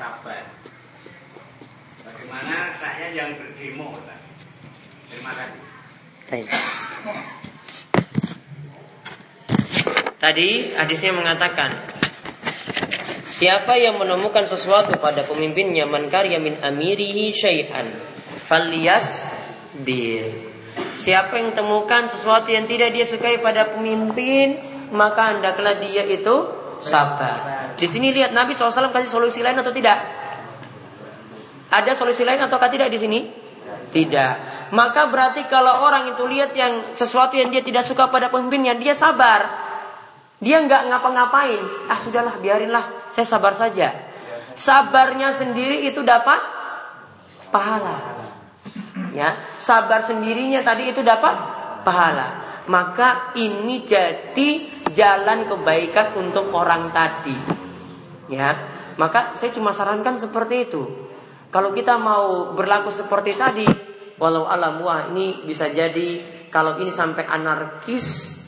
sabar. Bagaimana saya yang berdemo? Terima kasih. Tadi hadisnya mengatakan Siapa yang menemukan sesuatu pada pemimpinnya man karya min amirihi syai'an falyas bir. Siapa yang temukan sesuatu yang tidak dia sukai pada pemimpin, maka hendaklah dia itu sabar. Di sini lihat Nabi SAW kasih solusi lain atau tidak? Ada solusi lain ataukah tidak di sini? Tidak. Maka berarti kalau orang itu lihat yang sesuatu yang dia tidak suka pada pemimpinnya, dia sabar. Dia nggak ngapa-ngapain. Ah sudahlah, biarinlah. Saya sabar saja. Sabarnya sendiri itu dapat pahala. Ya, sabar sendirinya tadi itu dapat pahala. Maka ini jadi jalan kebaikan untuk orang tadi. Ya, maka saya cuma sarankan seperti itu. Kalau kita mau berlaku seperti tadi, walau alam wah ini bisa jadi kalau ini sampai anarkis,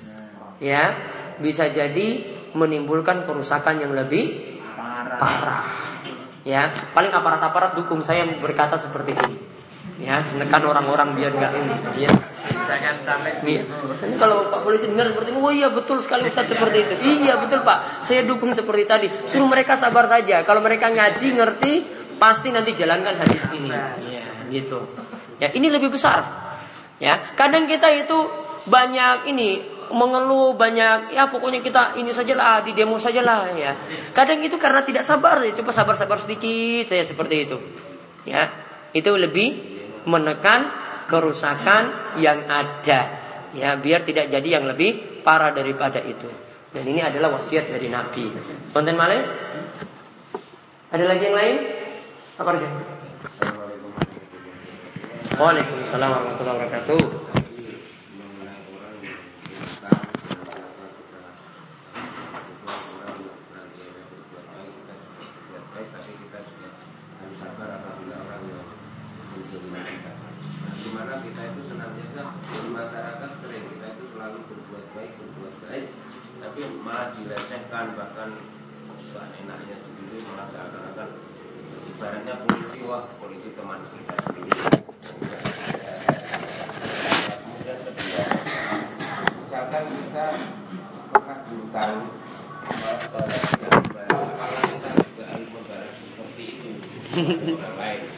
ya bisa jadi menimbulkan kerusakan yang lebih parah. Ya, paling aparat-aparat dukung saya berkata seperti ini. ya menekan orang-orang biar nggak ini ya Jangan sampai Nih, ini kalau Pak Polisi dengar seperti ini, oh iya betul sekali Ustaz seperti itu. Iya betul Pak, saya dukung seperti tadi. Suruh mereka sabar saja. Kalau mereka ngaji ngerti, pasti nanti jalankan hadis ini. Ya, gitu. Ya, ini lebih besar. Ya, kadang kita itu banyak ini mengeluh banyak ya pokoknya kita ini sajalah di demo sajalah ya. Kadang itu karena tidak sabar ya. Coba sabar-sabar sedikit saya seperti itu. Ya, itu lebih menekan kerusakan yang ada. Ya, biar tidak jadi yang lebih parah daripada itu. Dan ini adalah wasiat dari Nabi. Konten Male? Ada lagi yang lain? Apa aja? Waalaikumsalam warahmatullahi wabarakatuh. Kita itu senantiasa di masyarakat sering kita itu selalu berbuat baik, berbuat baik, tapi malah dilecehkan bahkan seenaknya sendiri malah seakan-akan ibaratnya polisi wah polisi teman kita sendiri. Kemudian kedua, misalkan kita pernah yang balas, karena kita juga harus membalas seperti itu orang lain.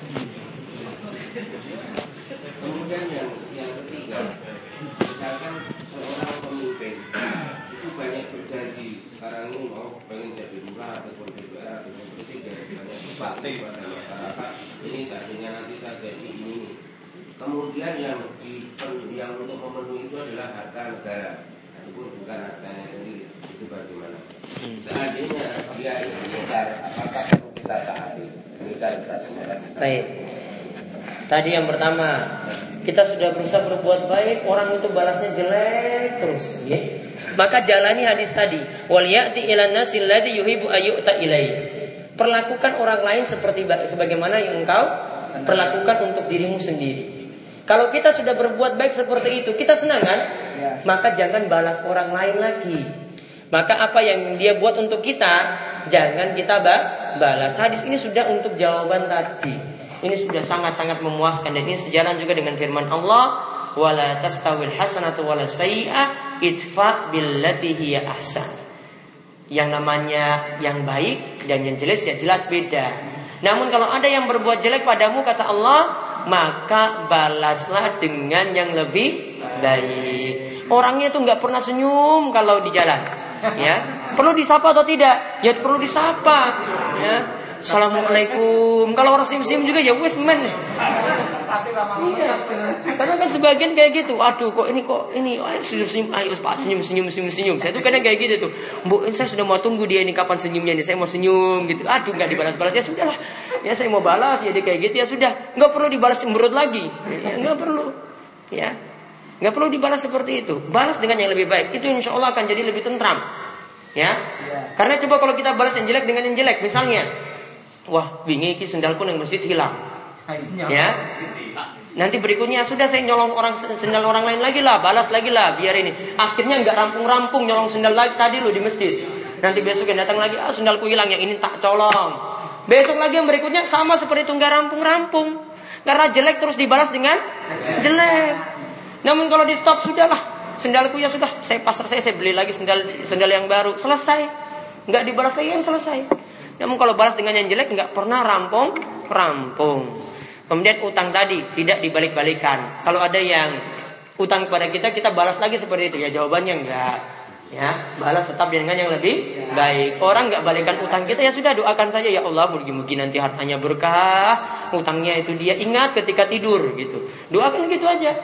Kemudian yang yang ketiga, misalkan seorang pemimpin itu banyak berjanji sekarang ini mau pengen jadi lurah ataupun DPR ataupun presiden banyak bupati pada masyarakat ini seandainya nanti saya jadi ini. Kemudian yang di, yang untuk memenuhi itu adalah harta negara, ataupun bukan hartanya sendiri. Itu bagaimana? Seandainya dia ingkar, apakah perlu kita taati? Ini saya. Baik. Tadi yang pertama, kita sudah berusaha berbuat baik, orang itu balasnya jelek terus, ya. Maka jalani hadis tadi, wal ya'ti ilan nasil ladzi yuhibbu ayyuta ilai. Perlakukan orang lain seperti sebagaimana yang engkau perlakukan untuk dirimu sendiri. Kalau kita sudah berbuat baik seperti itu, kita senang kan? Maka jangan balas orang lain lagi. Maka apa yang dia buat untuk kita, jangan kita balas. Hadis ini sudah untuk jawaban tadi. Ini sudah sangat-sangat memuaskan dan ini sejalan juga dengan firman Allah, "Wala tastawil hasanatu wala sayyi'ah idfa billati hiya ahsan." Yang namanya yang baik dan yang jelas ya jelas beda. Namun kalau ada yang berbuat jelek padamu kata Allah, maka balaslah dengan yang lebih baik. Orangnya itu nggak pernah senyum kalau di jalan, ya. Perlu disapa atau tidak? Ya perlu disapa, ya. Assalamualaikum. Kalau orang sim-sim juga ya wes men. Iya. Karena kan sebagian kayak gitu. Aduh kok ini kok ini ayo senyum senyum ayo Pak senyum senyum senyum senyum. Saya tuh kadang kayak gitu tuh. Bu, saya sudah mau tunggu dia ini kapan senyumnya nih. Saya mau senyum gitu. Aduh nggak dibalas-balas ya sudahlah. Ya saya mau balas ya dia kayak gitu ya sudah. Nggak perlu dibalas cemberut lagi. Ya, nggak perlu. Ya. Nggak perlu dibalas seperti itu. Balas dengan yang lebih baik. Itu insya Allah akan jadi lebih tentram. Ya. Karena coba kalau kita balas yang jelek dengan yang jelek, misalnya Wah, bingi ki sendalku yang masjid hilang. Ya. Nanti berikutnya sudah saya nyolong orang sendal orang lain lagi lah, balas lagi lah, biar ini. Akhirnya nggak rampung-rampung nyolong sendal lagi tadi lo di masjid. Nanti besok yang datang lagi, ah sendalku hilang yang ini tak colong. Besok lagi yang berikutnya sama seperti itu nggak rampung-rampung. Karena jelek terus dibalas dengan jelek. Namun kalau di stop sudahlah, sendalku ya sudah, saya pasar saya saya beli lagi sendal sendal yang baru, selesai. Nggak dibalas lagi yang selesai. Namun kalau balas dengan yang jelek nggak pernah rampung, rampung. Kemudian utang tadi tidak dibalik-balikan. Kalau ada yang utang kepada kita, kita balas lagi seperti itu ya jawabannya enggak. Ya, balas tetap dengan yang lebih baik. Orang nggak balikan utang kita ya sudah doakan saja ya Allah mungkin nanti hartanya berkah, utangnya itu dia ingat ketika tidur gitu. Doakan gitu aja.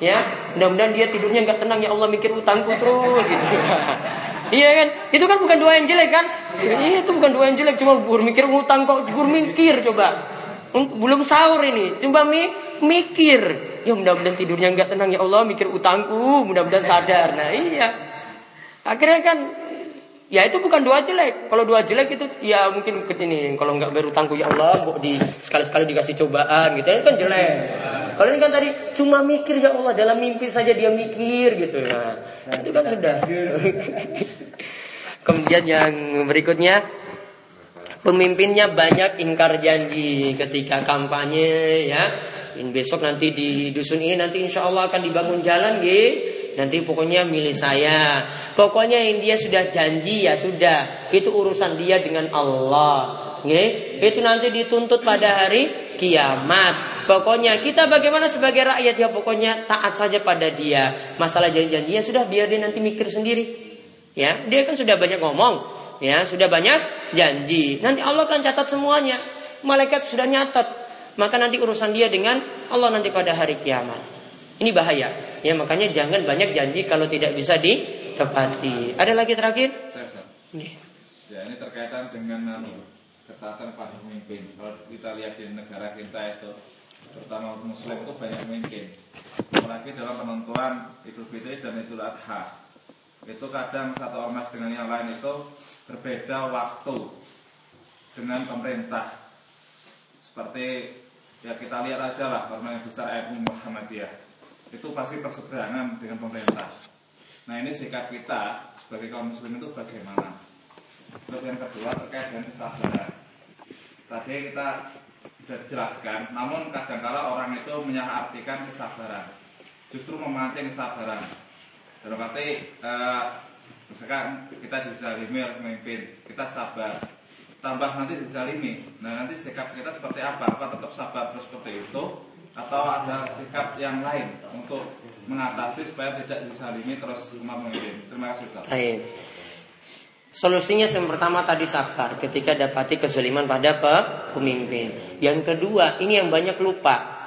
Ya, mudah-mudahan dia tidurnya nggak tenang ya Allah mikir utangku terus gitu. Iya kan? Itu kan bukan doa yang jelek kan? Iya itu bukan doa yang jelek, cuma bermikir ngutang kok bermikir coba. Belum sahur ini, coba mi mikir. Ya mudah-mudahan tidurnya nggak tenang ya Allah, mikir utangku, mudah-mudahan sadar. Nah iya. Akhirnya kan Ya itu bukan doa jelek. Kalau doa jelek itu ya mungkin ini kalau nggak berutangku ya Allah, di sekali-sekali dikasih cobaan gitu. Itu kan jelek. Kalau ini kan tadi cuma mikir ya Allah dalam mimpi saja dia mikir gitu. Nah, itu kan sudah. Kemudian yang berikutnya pemimpinnya banyak ingkar janji ketika kampanye ya ini besok nanti di dusun ini nanti insya Allah akan dibangun jalan gitu nanti pokoknya milik saya. Pokoknya yang dia sudah janji ya sudah, itu urusan dia dengan Allah. Nge? Itu nanti dituntut pada hari kiamat. Pokoknya kita bagaimana sebagai rakyat ya pokoknya taat saja pada dia. Masalah janji-janjinya sudah biar dia nanti mikir sendiri. Ya, dia kan sudah banyak ngomong, ya, sudah banyak janji. Nanti Allah akan catat semuanya. Malaikat sudah nyatat. Maka nanti urusan dia dengan Allah nanti pada hari kiamat. Ini bahaya. Ya makanya jangan banyak janji kalau tidak bisa ditepati. Ada lagi terakhir? Saya, saya. Ya ini terkaitan dengan anu, ketaatan pada pemimpin. Kalau kita lihat di negara kita itu, terutama Muslim itu banyak pemimpin. Apalagi dalam penentuan Idul Fitri dan Idul Adha. Itu kadang satu ormas dengan yang lain itu berbeda waktu dengan pemerintah. Seperti ya kita lihat aja lah yang besar MU Muhammadiyah itu pasti berseberangan dengan pemerintah. Nah ini sikap kita sebagai kaum muslim itu bagaimana? Terus yang kedua terkait dengan kesabaran. Tadi kita sudah dijelaskan, namun kadang-kala orang itu menyalahartikan kesabaran, justru memancing kesabaran. Dalam arti, eh, misalkan kita dizalimi oleh pemimpin, kita sabar, tambah nanti dizalimi. Nah nanti sikap kita seperti apa? Apa tetap sabar terus seperti itu? Atau ada sikap yang lain untuk mengatasi supaya tidak disalimi terus umat mengirim. Terima kasih Ustaz. Baik. Solusinya yang pertama tadi sabar ketika dapati kesuliman pada pemimpin. Yang kedua, ini yang banyak lupa.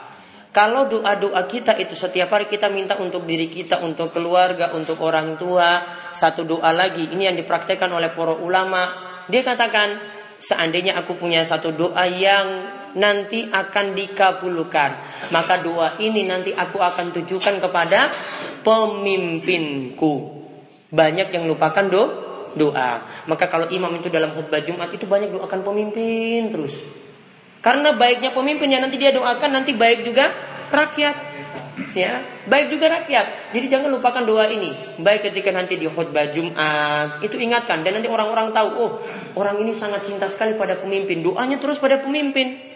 Kalau doa-doa kita itu setiap hari kita minta untuk diri kita, untuk keluarga, untuk orang tua, satu doa lagi. Ini yang dipraktekkan oleh para ulama. Dia katakan, seandainya aku punya satu doa yang nanti akan dikabulkan. Maka doa ini nanti aku akan tujukan kepada pemimpinku. Banyak yang lupakan do, doa. Maka kalau imam itu dalam khutbah Jumat itu banyak doakan pemimpin terus. Karena baiknya pemimpin yang nanti dia doakan nanti baik juga rakyat. Ya, baik juga rakyat. Jadi jangan lupakan doa ini. Baik ketika nanti di khutbah Jumat, itu ingatkan dan nanti orang-orang tahu, oh, orang ini sangat cinta sekali pada pemimpin. Doanya terus pada pemimpin.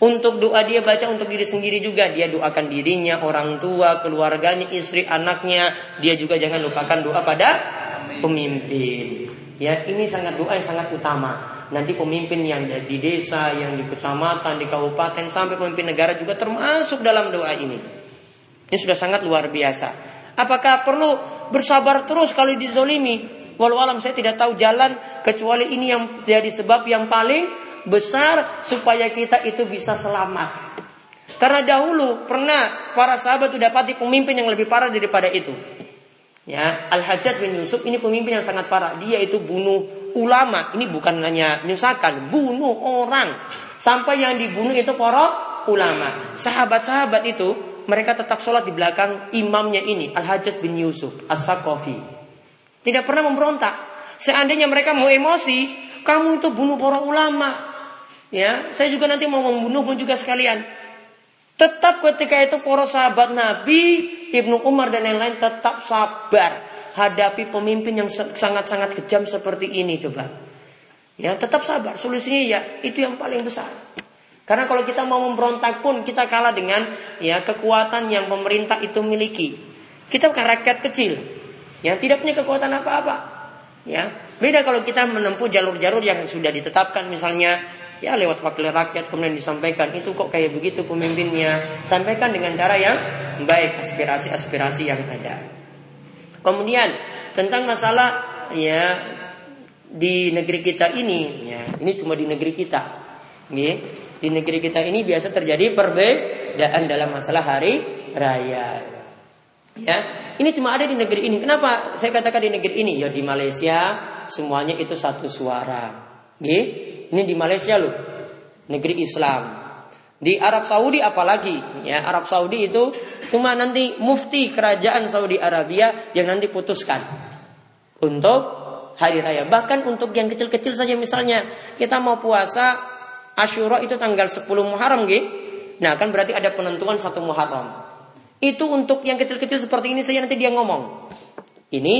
Untuk doa dia baca untuk diri sendiri juga. Dia doakan dirinya, orang tua, keluarganya, istri, anaknya. Dia juga jangan lupakan doa pada pemimpin. Ya, ini sangat doa yang sangat utama. Nanti pemimpin yang di desa, yang di kecamatan, di kabupaten, sampai pemimpin negara juga termasuk dalam doa ini. Ini sudah sangat luar biasa. Apakah perlu bersabar terus kalau dizolimi? Walau alam saya tidak tahu jalan kecuali ini yang jadi sebab yang paling besar supaya kita itu bisa selamat. Karena dahulu pernah para sahabat itu dapati pemimpin yang lebih parah daripada itu. Ya, Al Hajjaj bin Yusuf ini pemimpin yang sangat parah. Dia itu bunuh ulama. Ini bukan hanya misalkan bunuh orang. Sampai yang dibunuh itu para ulama. Sahabat-sahabat itu mereka tetap sholat di belakang imamnya ini Al Hajjaj bin Yusuf As-Saqafi. Tidak pernah memberontak. Seandainya mereka mau emosi, kamu itu bunuh para ulama. Ya, saya juga nanti mau membunuhmu juga sekalian. Tetap ketika itu para sahabat Nabi, Ibnu Umar dan yang lain tetap sabar hadapi pemimpin yang sangat-sangat kejam seperti ini coba. Ya, tetap sabar. Solusinya ya itu yang paling besar. Karena kalau kita mau memberontak pun kita kalah dengan ya kekuatan yang pemerintah itu miliki. Kita bukan rakyat kecil yang tidak punya kekuatan apa-apa. Ya, beda kalau kita menempuh jalur-jalur yang sudah ditetapkan misalnya ya lewat wakil rakyat kemudian disampaikan itu kok kayak begitu pemimpinnya? Sampaikan dengan cara yang baik aspirasi-aspirasi yang ada. Kemudian tentang masalah ya di negeri kita ini ya ini cuma di negeri kita ya, di negeri kita ini biasa terjadi perbedaan dalam masalah hari raya ya. Ini cuma ada di negeri ini. Kenapa saya katakan di negeri ini? Ya di Malaysia semuanya itu satu suara ya ini di Malaysia loh, negeri Islam. Di Arab Saudi apalagi, ya Arab Saudi itu cuma nanti mufti kerajaan Saudi Arabia yang nanti putuskan untuk hari raya. Bahkan untuk yang kecil-kecil saja misalnya kita mau puasa Ashura itu tanggal 10 Muharram gitu. Nah, kan berarti ada penentuan satu Muharram. Itu untuk yang kecil-kecil seperti ini saja nanti dia ngomong. Ini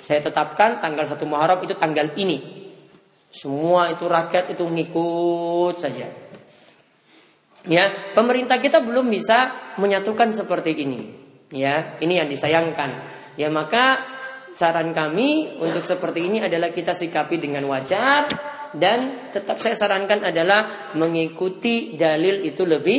saya tetapkan tanggal 1 Muharram itu tanggal ini. Semua itu rakyat itu ngikut saja. Ya, pemerintah kita belum bisa menyatukan seperti ini. Ya, ini yang disayangkan. Ya, maka saran kami untuk seperti ini adalah kita sikapi dengan wajar dan tetap saya sarankan adalah mengikuti dalil itu lebih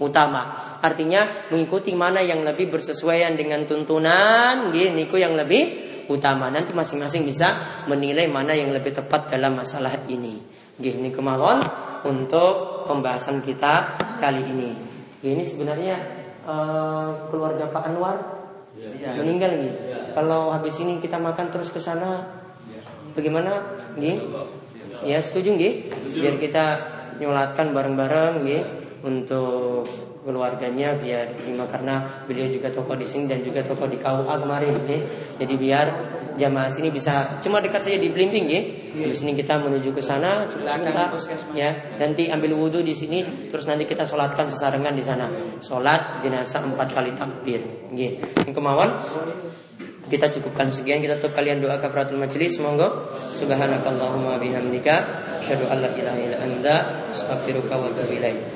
utama. Artinya mengikuti mana yang lebih bersesuaian dengan tuntunan, niku yang lebih utama. Nanti masing-masing bisa menilai mana yang lebih tepat dalam masalah ini. Gini kemauan untuk pembahasan kita kali ini. Ini sebenarnya uh, keluarga Pak Anwar ya. meninggal nih. Ya. Kalau habis ini kita makan terus ke sana, bagaimana? Gini? Ya setuju nih? Biar kita nyolatkan bareng-bareng nih untuk keluarganya biar terima karena beliau juga tokoh di sini dan juga tokoh di KUA kemarin ya. Jadi biar jamaah sini bisa cuma dekat saja di Blimbing ya. Di sini kita menuju ke sana cukup sebentar ya. Nanti ambil wudhu di sini terus nanti kita sholatkan sesarengan di sana. Sholat jenazah empat kali takbir. Ya. Yang kemauan kita cukupkan sekian kita tutup kalian doa kafaratul majelis monggo subhanakallahumma bihamdika asyhadu an la ilaha illa anta astaghfiruka wa atubu ilaik